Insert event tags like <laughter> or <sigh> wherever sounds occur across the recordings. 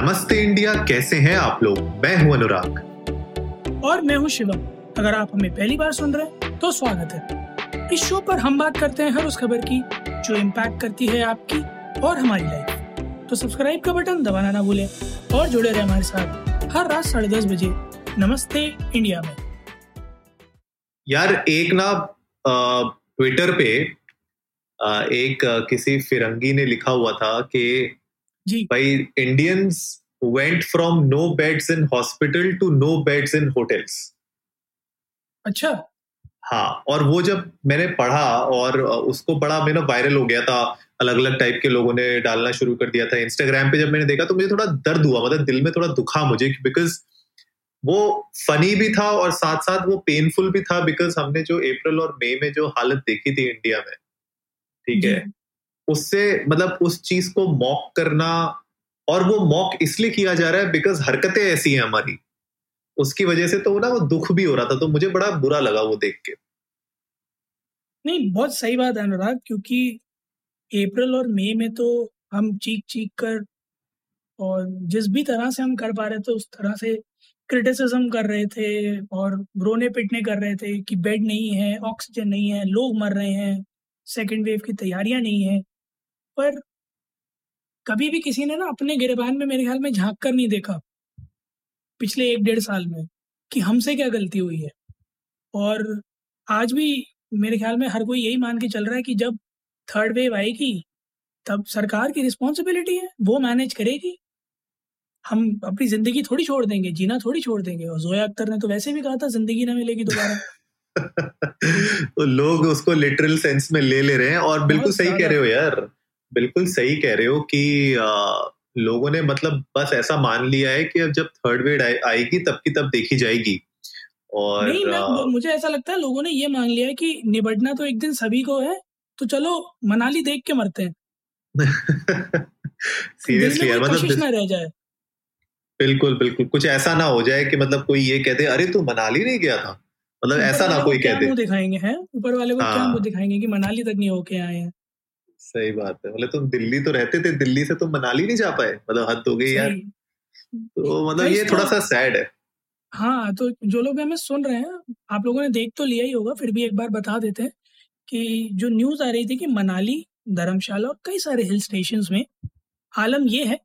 नमस्ते इंडिया कैसे हैं आप लोग? मैं हूँ अनुराग। और मैं हूँ शिवम। अगर आप हमें पहली बार सुन रहे हैं तो स्वागत है। इस शो पर हम बात करते हैं हर उस खबर की जो इम्पैक्ट करती है आपकी और हमारी लाइफ तो सब्सक्राइब का बटन दबाना ना भूलें और जुड़े रहे हमारे साथ हर रात साढ़े दस बजे नमस्ते इंडिया में। यार एक ना ट्विटर पे एक किसी फिरंगी ने लिखा हुआ था कि जी। भाई Indians went from no beds in hospital to no beds in hotels अच्छा। हाँ और वो जब मैंने पढ़ा और उसको बड़ा मेरा वायरल हो गया था अलग अलग टाइप के लोगों ने डालना शुरू कर दिया था इंस्टाग्राम पे जब मैंने देखा तो मुझे थोड़ा दर्द हुआ मतलब दिल में थोड़ा दुखा मुझे बिकॉज़ वो फनी भी था और साथ साथ वो पेनफुल भी था बिकॉज़ हमने जो अप्रैल और मई में जो हालत देखी थी इंडिया में ठीक है? उससे मतलब उस चीज़ को मॉक करना और वो मॉक इसलिए किया जा रहा है बिकॉज़ हरकतें ऐसी हैं हमारी। उसकी वजह से तो ना वो दुख भी हो रहा था तो मुझे बड़ा बुरा लगा वो देख के। नहीं, बहुत सही बात है अनुराग, क्योंकि अप्रैल और मई में तो हम चीख चीख कर और जिस भी तरह से हम कर पा रहे थे, उस तरह से क्रिटिसिज्म कर रहे थे और रोने पिटने कर रहे थे कि बेड नहीं है ऑक्सीजन नहीं है, लोग मर रहे हैं सेकेंड वेव की तैयारियाँ नहीं है। पर कभी भी किसी ने ना अपने गिरबान में मेरे ख्याल में झाँक कर नहीं देखा पिछले एक डेढ़ साल में कि हमसे क्या गलती हुई है। और आज भी मेरे ख्याल में हर कोई यही मान के चल रहा है कि जब थर्ड वेव आएगी तब सरकार की रिस्पॉन्सिबिलिटी है वो मैनेज करेगी। हम अपनी ज़िंदगी थोड़ी छोड़ देंगे जीना थोड़ी छोड़ देंगे। और जोया अख्तर ने तो वैसे भी कहा था ज़िंदगी ना मिलेगी दोबारा। <laughs> तो लोग उसको लिटरल सेंस में ले ले रहे हैं और बिल्कुल सही कह रहे हो यार। बिल्कुल सही कह रहे हो कि आ, लोगों ने मतलब बस ऐसा मान लिया है कि अब जब थर्ड वेव आएगी तब की तब देखी जाएगी। और नहीं मैं आ, मुझे ऐसा लगता है लोगों ने ये मान लिया है कि निबटना तो एक दिन सभी को है तो चलो मनाली देख के मरते हैं। <laughs> सीरियसली यार मतलब ना रह जाए। बिल्कुल बिल्कुल कुछ ऐसा ना हो जाए कि मतलब कोई ये कहते अरे तू मनाली नहीं गया था? मतलब ऐसा ना कोई क्या कह दे। मुँह दिखाएँगे हैं? ऊपर वाले को क्या हाँ। मुँह दिखाएँगे कि मनाली तक नहीं होके आए हैं? सही बात है। मतलब तुम दिल्ली तो रहते थे दिल्ली से तुम मनाली नहीं जा पाए? मतलब हद हो गई यार। तो मतलब ये तो थोड़ा सा सैड है। हाँ तो जो लोग हमें सुन रहे हैं आप लोगों ने देख तो लिया ही होगा फिर भी एक बार बता देते हैं कि जो न्यूज़ आ रही थी कि मनाली धर्मशाला और कई सारे हिल स्टेशन में आलम ये है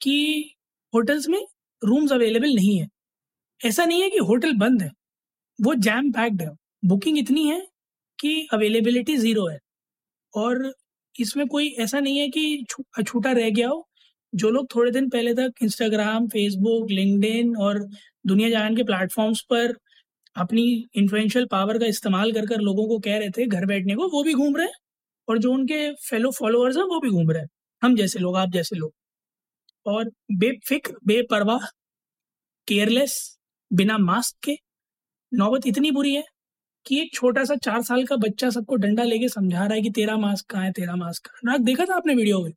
कि होटल्स में रूम्स अवेलेबल नहीं है। ऐसा नहीं है कि होटल बंद है। वो जैम पैक्ड है। बुकिंग इतनी है कि अवेलेबिलिटी ज़ीरो है। और इसमें कोई ऐसा नहीं है कि छूटा रह गया हो। जो लोग थोड़े दिन पहले तक इंस्टाग्राम फेसबुक लिंक्डइन और दुनिया जहान के प्लेटफॉर्म्स पर अपनी इन्फ्लुएंशियल पावर का इस्तेमाल कर कर लोगों को कह रहे थे घर बैठने को, वो भी घूम रहे हैं और जो उनके फेलो फॉलोअर्स हैं, वो भी घूम रहे हैं। हम जैसे लोग, आप जैसे लोग। और बेफिक्र, बेपरवाह केयरलेस बिना मास्क के नौबत इतनी बुरी है कि एक छोटा सा चार साल का बच्चा सबको डंडा लेके समझा रहा है कि तेरा मास्क कहाँ है, तेरा मास्क कहाँ है। देखा था आपने वीडियो में?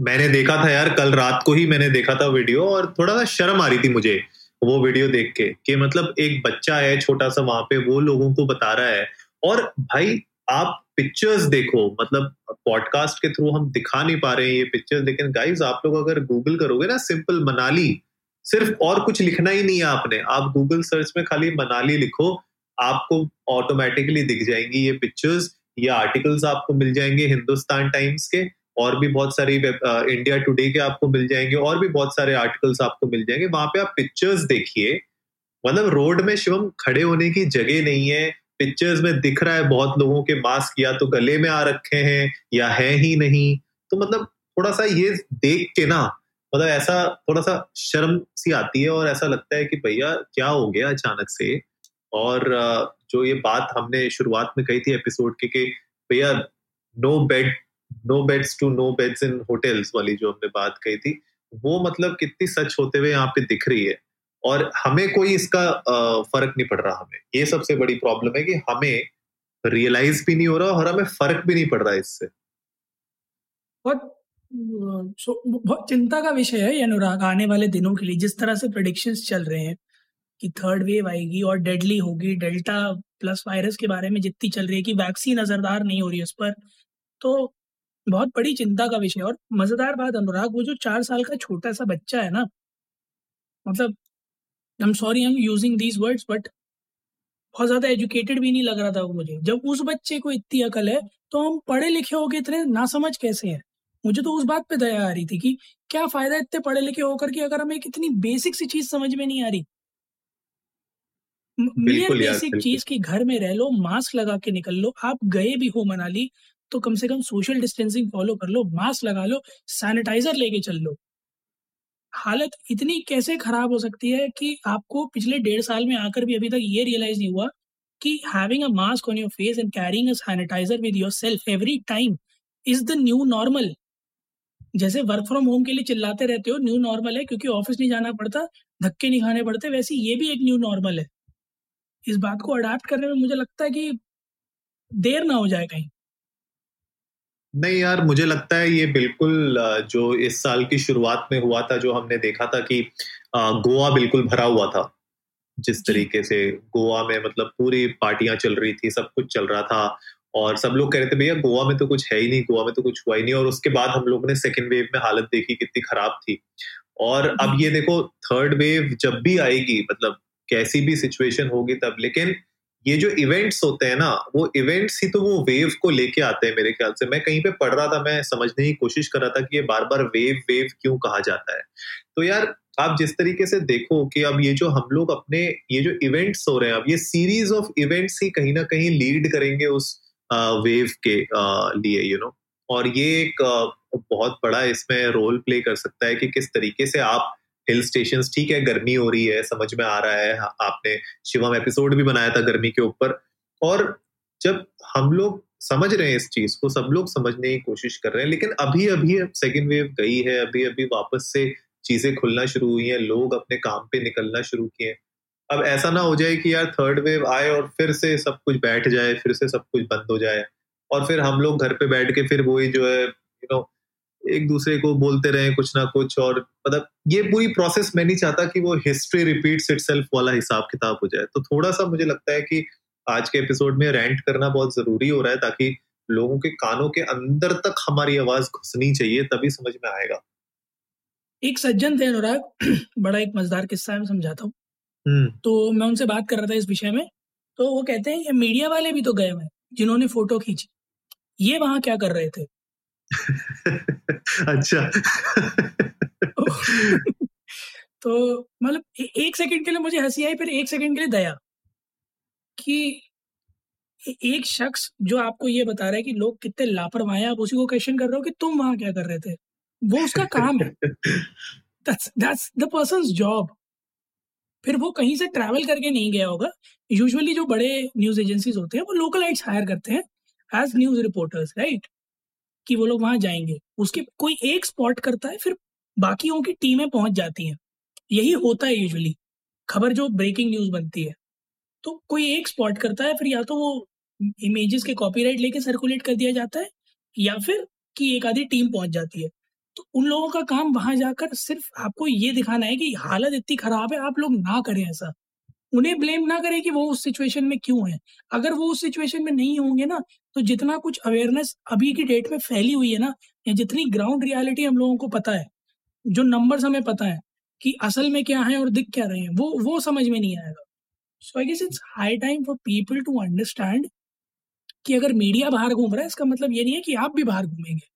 मैंने देखा था यार, कल रात को ही मैंने देखा था वीडियो और थोड़ा सा शर्म आ रही थी मुझे वो वीडियो देख के कि मतलब एक बच्चा है छोटा सा वहाँ पे, वो लोगों को बता रहा है। और भाई, आप पिक्चर्स देखो मतलब पॉडकास्ट के थ्रू हम दिखा नहीं पा रहे हैं ये पिक्चर्स लेकिन गाइस आप लोग अगर गूगल करोगे ना सिंपल मनाली, सिर्फ़ और कुछ लिखना ही नहीं है आपने। आप गूगल सर्च में खाली मनाली लिखो आपको ऑटोमेटिकली दिख जाएँगी ये पिक्चर्स ये आर्टिकल्स आपको मिल जाएँगे हिंदुस्तान टाइम्स के, और भी बहुत सारी इंडिया टुडे के आपको मिल जाएँगे, और भी बहुत सारे आर्टिकल्स आपको मिल जाएँगे। वहाँ पे आप पिक्चर्स देखिए मतलब रोड में शिवम खड़े होने की जगह नहीं है। पिक्चर्स में दिख रहा है बहुत लोगों के मास्क या तो गले में आ रखे हैं या है ही नहीं। तो मतलब थोड़ा सा ये देख के ना मतलब ऐसा थोड़ा सा शर्म सी आती है और ऐसा लगता है कि भैया क्या हो गया अचानक से? और जो ये बात हमने शुरुआत में कही थी एपिसोड के कि भैया no bed no beds to no beds in hotels वाली जो हमने बात कही थी, वो मतलब कितनी सच होते हुए यहाँ पे दिख रही है। और हमें कोई इसका फ़र्क नहीं पड़ रहा हमें। ये सबसे बड़ी प्रॉब्लम है कि हमें रियलाइज़ भी नहीं हो रहा और हमें फ़र्क भी नहीं पड़ रहा इससे। बहुत चिंता का विषय है अनुराग, आने वाले दिनों के लिए, जिस तरह से प्रेडिक्शंस चल रहे हैं। कि थर्ड वेव आएगी और डेडली होगी डेल्टा प्लस वायरस के बारे में जितनी चल रही है कि वैक्सीन असरदार नहीं हो रही है उस पर तो बहुत बड़ी चिंता का विषय और मज़ेदार बात अनुराग वो जो चार साल का छोटा-सा बच्चा है ना मतलब I am sorry I am using these words but बहुत ज़्यादा एजुकेटेड भी नहीं लग रहा था वो मुझे। जब उस बच्चे को इतनी अकल है, तो हम पढ़े-लिखे होके इतने नासमझ कैसे हैं? मुझे तो उस बात पे दया आ रही थी कि क्या फ़ायदा इतने पढ़े-लिखे होकर के अगर हमें एक इतनी बेसिक सी चीज़ समझ में नहीं आ रही। बिल्कुल यार, बेसिक बिल्कुल। चीज़ की घर में रह लो, मास्क लगा के निकल लो। आप गए भी हो मनाली, तो कम से कम सोशल डिस्टेंसिंग फ़ॉलो कर लो, मास्क लगा लो, सैनिटाइज़र लेके चल लो। हालत इतनी कैसे खराब हो सकती है कि आपको पिछले डेढ़ साल में आकर भी अभी तक ये रियलाइज़ नहीं हुआ कि having a mask on your face and carrying a sanitiser with yourself every time is the new normal. जैसे वर्क फ्रॉम होम के लिए चिल्लाते रहते हो न्यू नॉर्मल है क्योंकि ऑफ़िस नहीं जाना पड़ता, धक्के नहीं खाने पड़ते, वैसे ये भी एक न्यू नॉर्मल है। इस बात को अडॉप्ट करने में मुझे लगता है कि देर ना हो जाए कहीं। नहीं यार, मुझे लगता है ये बिल्कुल जो इस साल की शुरुआत में हुआ था, जो हमने देखा था कि गोवा बिल्कुल भरा हुआ था। जिस तरीके से गोवा में मतलब पूरी पार्टियाँ चल रही थी, सब कुछ चल रहा था और सब लोग कह रहे थे भैया गोवा में तो कुछ है ही नहीं, गोवा में तो कुछ हुआ ही नहीं और उसके बाद हम लोगों ने सेकेंड वेव में हालत देखी कितनी खराब थी। और अब ये देखो थर्ड वेव जब भी आएगी मतलब कैसी भी सिचुएशन होगी तब लेकिन ये जो इवेंट्स होते हैं ना, वो इवेंट्स ही तो वो वेव को लेके आते हैं मेरे ख्याल से। मैं कहीं पे पढ़ रहा था, मैं समझने की कोशिश कर रहा था कि ये बार-बार वेव, वेव क्यों कहा जाता है। तो यार आप जिस तरीके से देखो कि अब ये जो हम लोग अपने ये जो इवेंट्स हो रहे हैं, अब ये सीरीज़ ऑफ़ इवेंट्स ही कहीं ना कहीं लीड करेंगे उस वेव के लिए यू नो और ये एक बहुत बड़ा इसमें रोल प्ले कर सकता है कि किस तरीके से आप हिल स्टेशंस ठीक है, गर्मी हो रही है, समझ में आ रहा है। आपने शिवम एपिसोड भी बनाया था गर्मी के ऊपर और जब हम लोग समझ रहे हैं इस चीज़ को, सब लोग समझने की कोशिश कर रहे हैं, लेकिन अभी-अभी अब सेकंड वेव गई है, अभी-अभी वापस से चीज़ें खुलना शुरू हुई हैं, लोग अपने काम पे निकलना शुरू किए अब ऐसा ना हो जाए कि यार थर्ड वेव आए और फिर से सब कुछ बैठ जाए, फिर से सब कुछ बंद हो जाए और फिर हम लोग घर पे बैठ के फिर वही जो है यू नो एक दूसरे को बोलते रहे कुछ ना कुछ और मतलब ये पूरी प्रोसेस मैं नहीं चाहता कि वो हिस्ट्री रिपीट्स इटसेल्फ वाला हिसाब-किताब हो जाए। तो थोड़ा-सा मुझे लगता है कि आज के एपिसोड में रेंट करना बहुत ज़रूरी हो रहा है ताकि लोगों के कानों के अंदर तक हमारी आवाज़ घुसनी चाहिए, तभी समझ में आएगा। एक सज्जन थे अनुराग, <clears throat> बड़ा एक मज़ेदार किस्सा है मैं समझाता हूँ। तो मैं उनसे बात कर रहा था इस विषय में, तो वो कहते हैं ये मीडिया वाले भी तो गए हुए जिन्होंने फ़ोटो खींची। ये वहाँ क्या कर रहे थे? <laughs> अच्छा। <laughs> तो मतलब एक सेकंड के लिए मुझे हँसी आई फिर एक सेकंड के लिए दया। कि एक शख्स जो आपको ये बता रहा है कि लोग कितने लापरवाह हैं, आप उसी को क्वेश्चन कर रहे हो कि तुम वहाँ क्या कर रहे थे? वो उसका काम है। That's that's the person's job. फिर वो कहीं से ट्रैवल करके नहीं गया होगा। यूजुअली जो बड़े न्यूज़ एजेंसीज़ होते हैं, वो लोकलाइट्स हायर करते हैं एज़ न्यूज़ रिपोर्टर्स, राइट? कि वो लोग वहाँ जाएँगे उसके कोई एक स्पॉट करता है, फिर बाकियों की टीमें पहुँच जाती हैं। यही होता है यूजुअली, खबर जो ब्रेकिंग न्यूज़ बनती है। तो कोई एक स्पॉट करता है, फिर या तो वो इमेजेस के कॉपीराइट लेके सर्कुलेट कर दिया जाता है या फिर कि एक आधी टीम पहुँच जाती है। तो उन लोगों का काम वहाँ जाकर सिर्फ़ आपको ये दिखाना है कि हालत इतनी खराब है, आप लोग ना करें ऐसा। उन्हें ब्लेम ना करें कि वो उस सिचुएशन में क्यों है अगर वो उस सिचुएशन में नहीं होंगे ना, तो जितना कुछ अवेयरनेस अभी की डेट में फैली हुई है ना, या जितनी ग्राउंड रियलिटी हम लोगों को पता है, जो नंबर्स हमें पता है कि असल में क्या है और दिख क्या रहे हैं, वो वो समझ में नहीं आएगा। So I guess it's high time for people to understand कि अगर मीडिया बाहर घूम रहा है, इसका मतलब ये नहीं है कि आप भी बाहर घूमेंगे।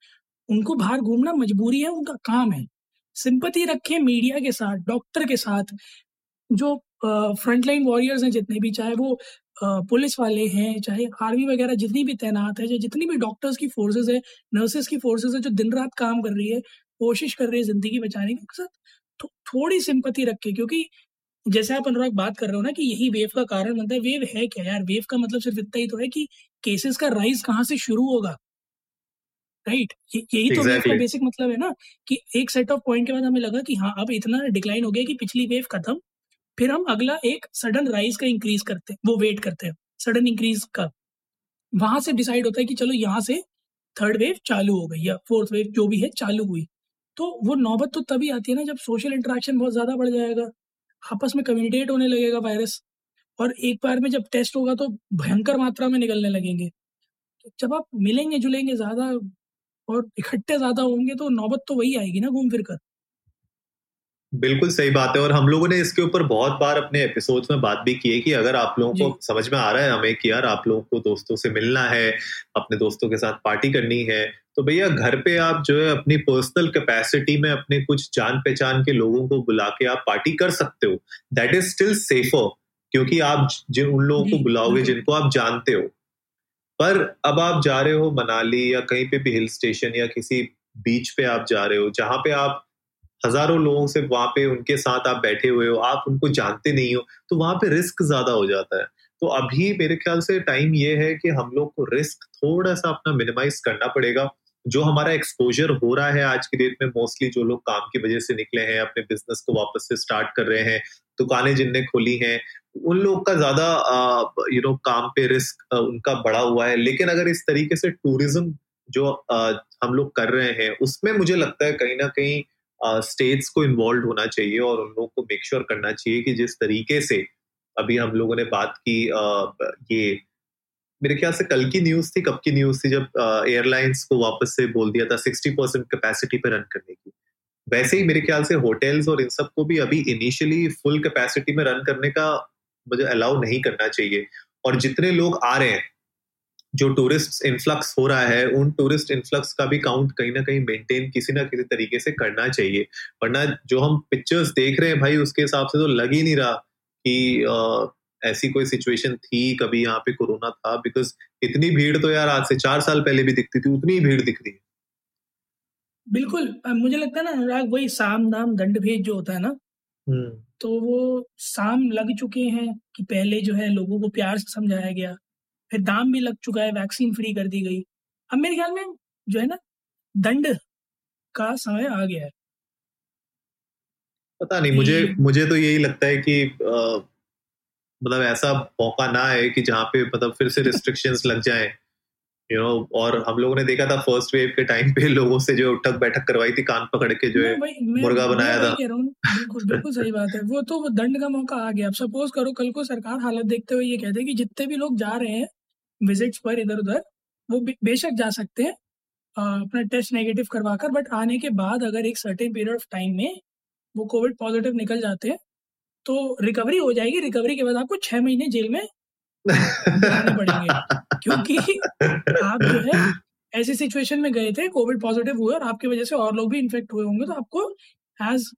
उनको बाहर घूमना मजबूरी है, उनका काम है। सिम्पैथी रखें मीडिया के साथ, डॉक्टर के साथ, जो फ्रंटलाइन वॉरियर्स हैं जितने भी, चाहे वो पुलिस वाले हैं, चाहे आर्मी वगैरह जितनी भी तैनात है, चाहे जितनी भी डॉक्टर्स की फ़ोर्सेज़ है, नर्सेज़ की फ़ोर्सेज़ है, जो दिन-रात काम कर रही है, कोशिश कर रही है ज़िंदगी बचाने की, साथ थो थोड़ी सिम्पैथी रखे क्योंकि जैसे आप अनुराग बात कर रहे हो ना कि यही वेव का कारण बनता है, वेव है क्या यार? वेव का मतलब सिर्फ़ इतना ही तो है कि केसेस का राइज़ कहाँ से शुरू होगा। राइट? ये यही तो वेव का बेसिक मतलब है ना कि एक सेट ऑफ़ पॉइंट के बाद हमें लगा कि हाँ, अब इतना डिक्लाइन हो गया कि पिछली वेव खत्म, फिर हम अगला एक सडन राइज़ का इंक्रीज़ करते हैं, वो वेट करते हैं, सडन इंक्रीज़ का। वहाँ से डिसाइड होता है कि चलो यहाँ से थर्ड वेव चालू हो गई या फोर्थ वेव जो भी है चालू हुई। तो वो नौबत तो तभी आती है ना जब सोशल इंटरैक्शन बहुत ज़्यादा बढ़ जाएगा, आपस में कम्युनिकेट होने लगेगा वायरस और एक बार में जब टेस्ट होगा तो भयंकर मात्रा में निकलने लगेंगे। तो जब आप मिलेंगे-जुलेंगे ज़्यादा और इकट्ठे ज़्यादा होंगे तो नौबत तो वही आएगी ना घूम फिर कर बिल्कुल सही बात है और हम लोगों ने इसके ऊपर बहुत बार अपने एपिसोड्स में बात भी की है कि अगर आप लोगों को समझ में आ रहा है हमें कि यार आप लोगों को दोस्तों से मिलना है अपने दोस्तों के साथ पार्टी करनी है तो भैया घर पे आप जो है अपनी पर्सनल कैपेसिटी में अपने कुछ जान पहचान के लोगों को बुला के आप पार्टी कर सकते हो। दैट इज़ स्टिल सेफर क्योंकि आप जिन उन लोगों को बुलाओगे जिनको आप जानते हो। पर अब आप जा रहे हो मनाली या कहीं पे भी हिल स्टेशन या किसी बीच पे आप जा रहे हो जहाँ पे आप हज़ारों लोगों से वहाँ पे उनके साथ आप बैठे हुए हो आप उनको जानते नहीं हो तो वहाँ पे रिस्क ज़्यादा हो जाता है। तो अभी मेरे ख्याल से टाइम ये है कि हम लोग को रिस्क थोड़ा सा अपना मिनिमाइज करना पड़ेगा। जो हमारा एक्सपोजर हो रहा है आज की डेट में मोस्टली जो लोग काम की वजह से निकले हैं अपने बिज़नेस को वापस से स्टार्ट कर रहे हैं दुकानें जिनने खोली हैं उन लोग का ज़्यादा यू नो काम पे रिस्क आ, उनका बढ़ा हुआ है। लेकिन अगर इस तरीके से टूरिज़्म जो आ, हम लोग कर रहे हैं उसमें मुझे लगता है कहीं ना कहीं स्टेट्स को इन्वॉल्व होना चाहिए और उन लोगों को मेक श्योर करना चाहिए कि जिस तरीके से अभी हम लोगों ने बात की ये मेरे ख्याल से कल की न्यूज़ थी, कब की न्यूज़ थी जब एयरलाइंस को वापस से बोल दिया था सिक्सटी परसेंट कैपेसिटी पे रन करने की। वैसे ही मेरे ख्याल से होटल्स और इन सबको भी अभी इनिशियली फुल कैपेसिटी में रन करने का मुझे अलाउ नहीं करना चाहिए। और जितने लोग आ रहे हैं जो टूरिस्ट इन्फ्लक्स हो रहा है उन टूरिस्ट इन्फ्लक्स का भी काउंट कहीं ना कहीं मेंटेन किसी ना किसी तरीके से करना चाहिए वरना जो हम पिक्चर्स देख रहे हैं भाई उसके हिसाब से तो लग ही नहीं रहा कि आ, ऐसी कोई सिचुएशन थी कभी यहाँ पे कोरोना था बिकॉज़ इतनी भीड़ तो यार आज से चार साल पहले भी दिखती थी उतनी भीड़ दिख रही है बिल्कुल मुझे लगता है ना अनुराग वही साम दाम दंड भेद जो होता है ना हम्म। तो वो साम लग चुके हैं कि पहले जो है लोगों को प्यार से समझाया गया फिर दाम भी लग चुका है वैक्सीन फ्री कर दी गई। अब मेरे ख्याल में जो है ना दंड का समय आ गया है। पता नहीं मुझे मुझे तो यही लगता है कि मतलब ऐसा मौका ना है कि जहाँ पे मतलब फिर से <laughs> रिस्ट्रिक्शंस लग जाएँ यू नो और हम लोगों ने देखा था फ़र्स्ट वेव के टाइम पे लोगों से जो उठक बैठक करवाई थी कान पकड़ के जो है मुर्गा बनाया था। बिल्कुल बिल्कुल सही बात है। वो तो वो दंड का मौका आ गया। अब सपोज़ करो कल को सरकार हालत देखते हुए ये कहते हैं कि जितने भी लोग जा रहे हैं विजिट्स पर इधर उधर, वो बेशक जा सकते हैं अपना टेस्ट नेगेटिव करवाकर बट आने के बाद अगर एक सर्टेन पीरियड ऑफ़ टाइम में वो कोविड पॉजिटिव निकल जाते हैं तो रिकवरी हो जाएगी। रिकवरी के बाद आपको छह महीने जेल में पड़ेंगे। क्योंकि आप जो है, ऐसी सिचुएशन में गए थे कोविड पॉजिटिव हुए और आपकी वजह से और लोग भी इन्फेक्ट हुए होंगे तो आपको एज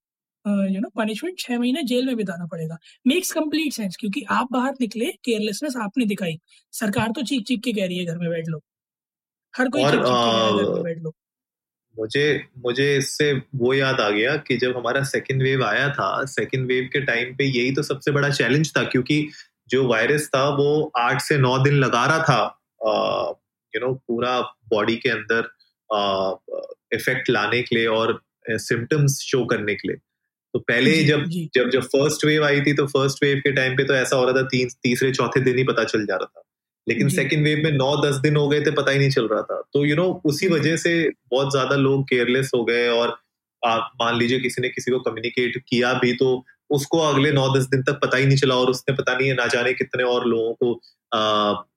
यू नो पनिशमेंट छह महीने जेल में बिताना पड़ेगा। मेक्स कंप्लीट सेंस क्योंकि आप बाहर निकले केयरलेसनेस आपने दिखाई। सरकार तो चीख चीख के कह रही है घर में बैठ लो। हर कोई चीख चीख के बैठ लो। मुझे मुझे इससे वो याद आ गया कि जब हमारा सेकेंड वेव आया था सेकेंड वेव के टाइम पे यही तो सबसे बड़ा चैलेंज था क्योंकि जो वायरस था वो आठ से नौ दिन लगा रहा था। यू नो पूरा बॉडी के अंदर इफ़ेक्ट लाने के लिए और सिम्टम्स शो करने के लिए। तो पहले जी, जब जी. जब जब फ़र्स्ट वेव आई थी तो फ़र्स्ट वेव के टाइम पे तो ऐसा हो रहा था तीन तीसरे चौथे दिन ही पता चल जा रहा था। लेकिन सेकंड वेव में नौ दस दिन हो गए थे पता ही नहीं चल रहा था। तो यू you नो know, उसी वजह से बहुत ज़्यादा लोग केयरलेस हो गए और आप मान लीजिए किसी ने किसी को कम्युनिकेट किया भी तो उसको अगले नौ दस दिन तक पता ही नहीं चला और उसने पता नहीं है ना जाने कितने और लोगों को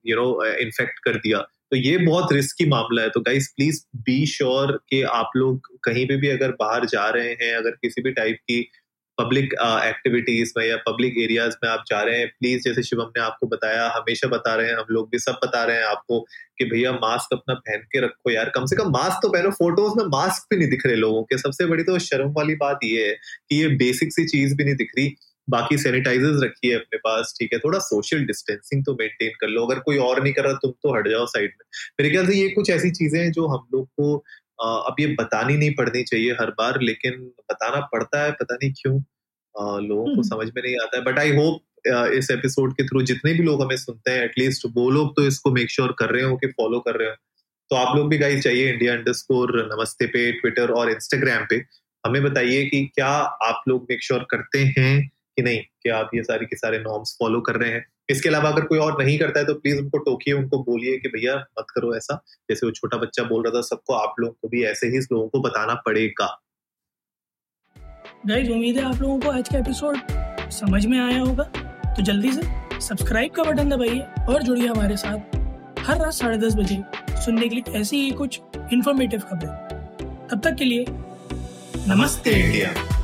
यू नो इन्फेक्ट कर दिया। तो ये बहुत रिस्की मामला है। तो गाइस प्लीज़ बी श्योर कि आप लोग कहीं पे भी अगर बाहर जा रहे हैं, अगर किसी भी टाइप की पब्लिक एक्टिविटीज़ में या पब्लिक एरियाज़ में आप जा रहे हैं प्लीज़ जैसे शिवम ने आपको बताया, हमेशा बता रहे हैं, हम लोग भी सब बता रहे हैं आपको कि भैया मास्क अपना पहन के रखो यार। कम से कम मास्क तो पहनो फ़ोटोज़ में मास्क भी नहीं दिख रहे लोगों के। सबसे बड़ी तो शर्म वाली बात ये है कि ये बेसिक सी चीज़ भी नहीं दिख रही। बाकी सैनिटाइजर्स रखिए अपने पास ठीक है? थोड़ा सोशल डिस्टेंसिंग तो मेंटेन कर लो। अगर कोई और नहीं कर रहा तुम तो हट जाओ साइड में। मेरे ख्याल से ये कुछ ऐसी चीज़ें हैं जो हम लोग को अब ये बतानी नहीं पड़नी चाहिए हर बार लेकिन बताना पड़ता है पता नहीं क्यों लोगों को हम्म। समझ में नहीं आता है। बट आई होप इस एपिसोड के थ्रू जितने भी लोग हमें सुनते हैं एटलीस्ट वो लोग तो इसको मेक श्योर sure कर रहे हो कि फॉलो कर रहे हो। तो आप लोग भी गाइस चाहिए इंडिया अंडर नमस्ते पे ट्विटर और इंस्टाग्राम पे। हमें बताइए कि क्या आप लोग मेक श्योर sure करते हैं कि नहीं, कि आप ये सारी के सारे नॉर्म्स फॉलो कर रहे हैं। इसके अलावा अगर कोई और नहीं करता है तो प्लीज़ उनको टोकिए, उनको बोलिए कि भैया मत करो ऐसा। जैसे वो छोटा बच्चा बोल रहा था, सबको आप लोगों को भी ऐसे ही लोगों को बताना पड़ेगा। गाइस उम्मीद है आप लोगों को आज का एपिसोड समझ में आया होगा। तो जल्दी से सब्सक्राइब का बटन दबाइए और जुड़िए हमारे साथ हर रात साढ़े दस बजे सुनने के लिए ऐसी ही कुछ इन्फॉर्मेटिव खबरें। तब तक के लिए नमस्ते इंडिया।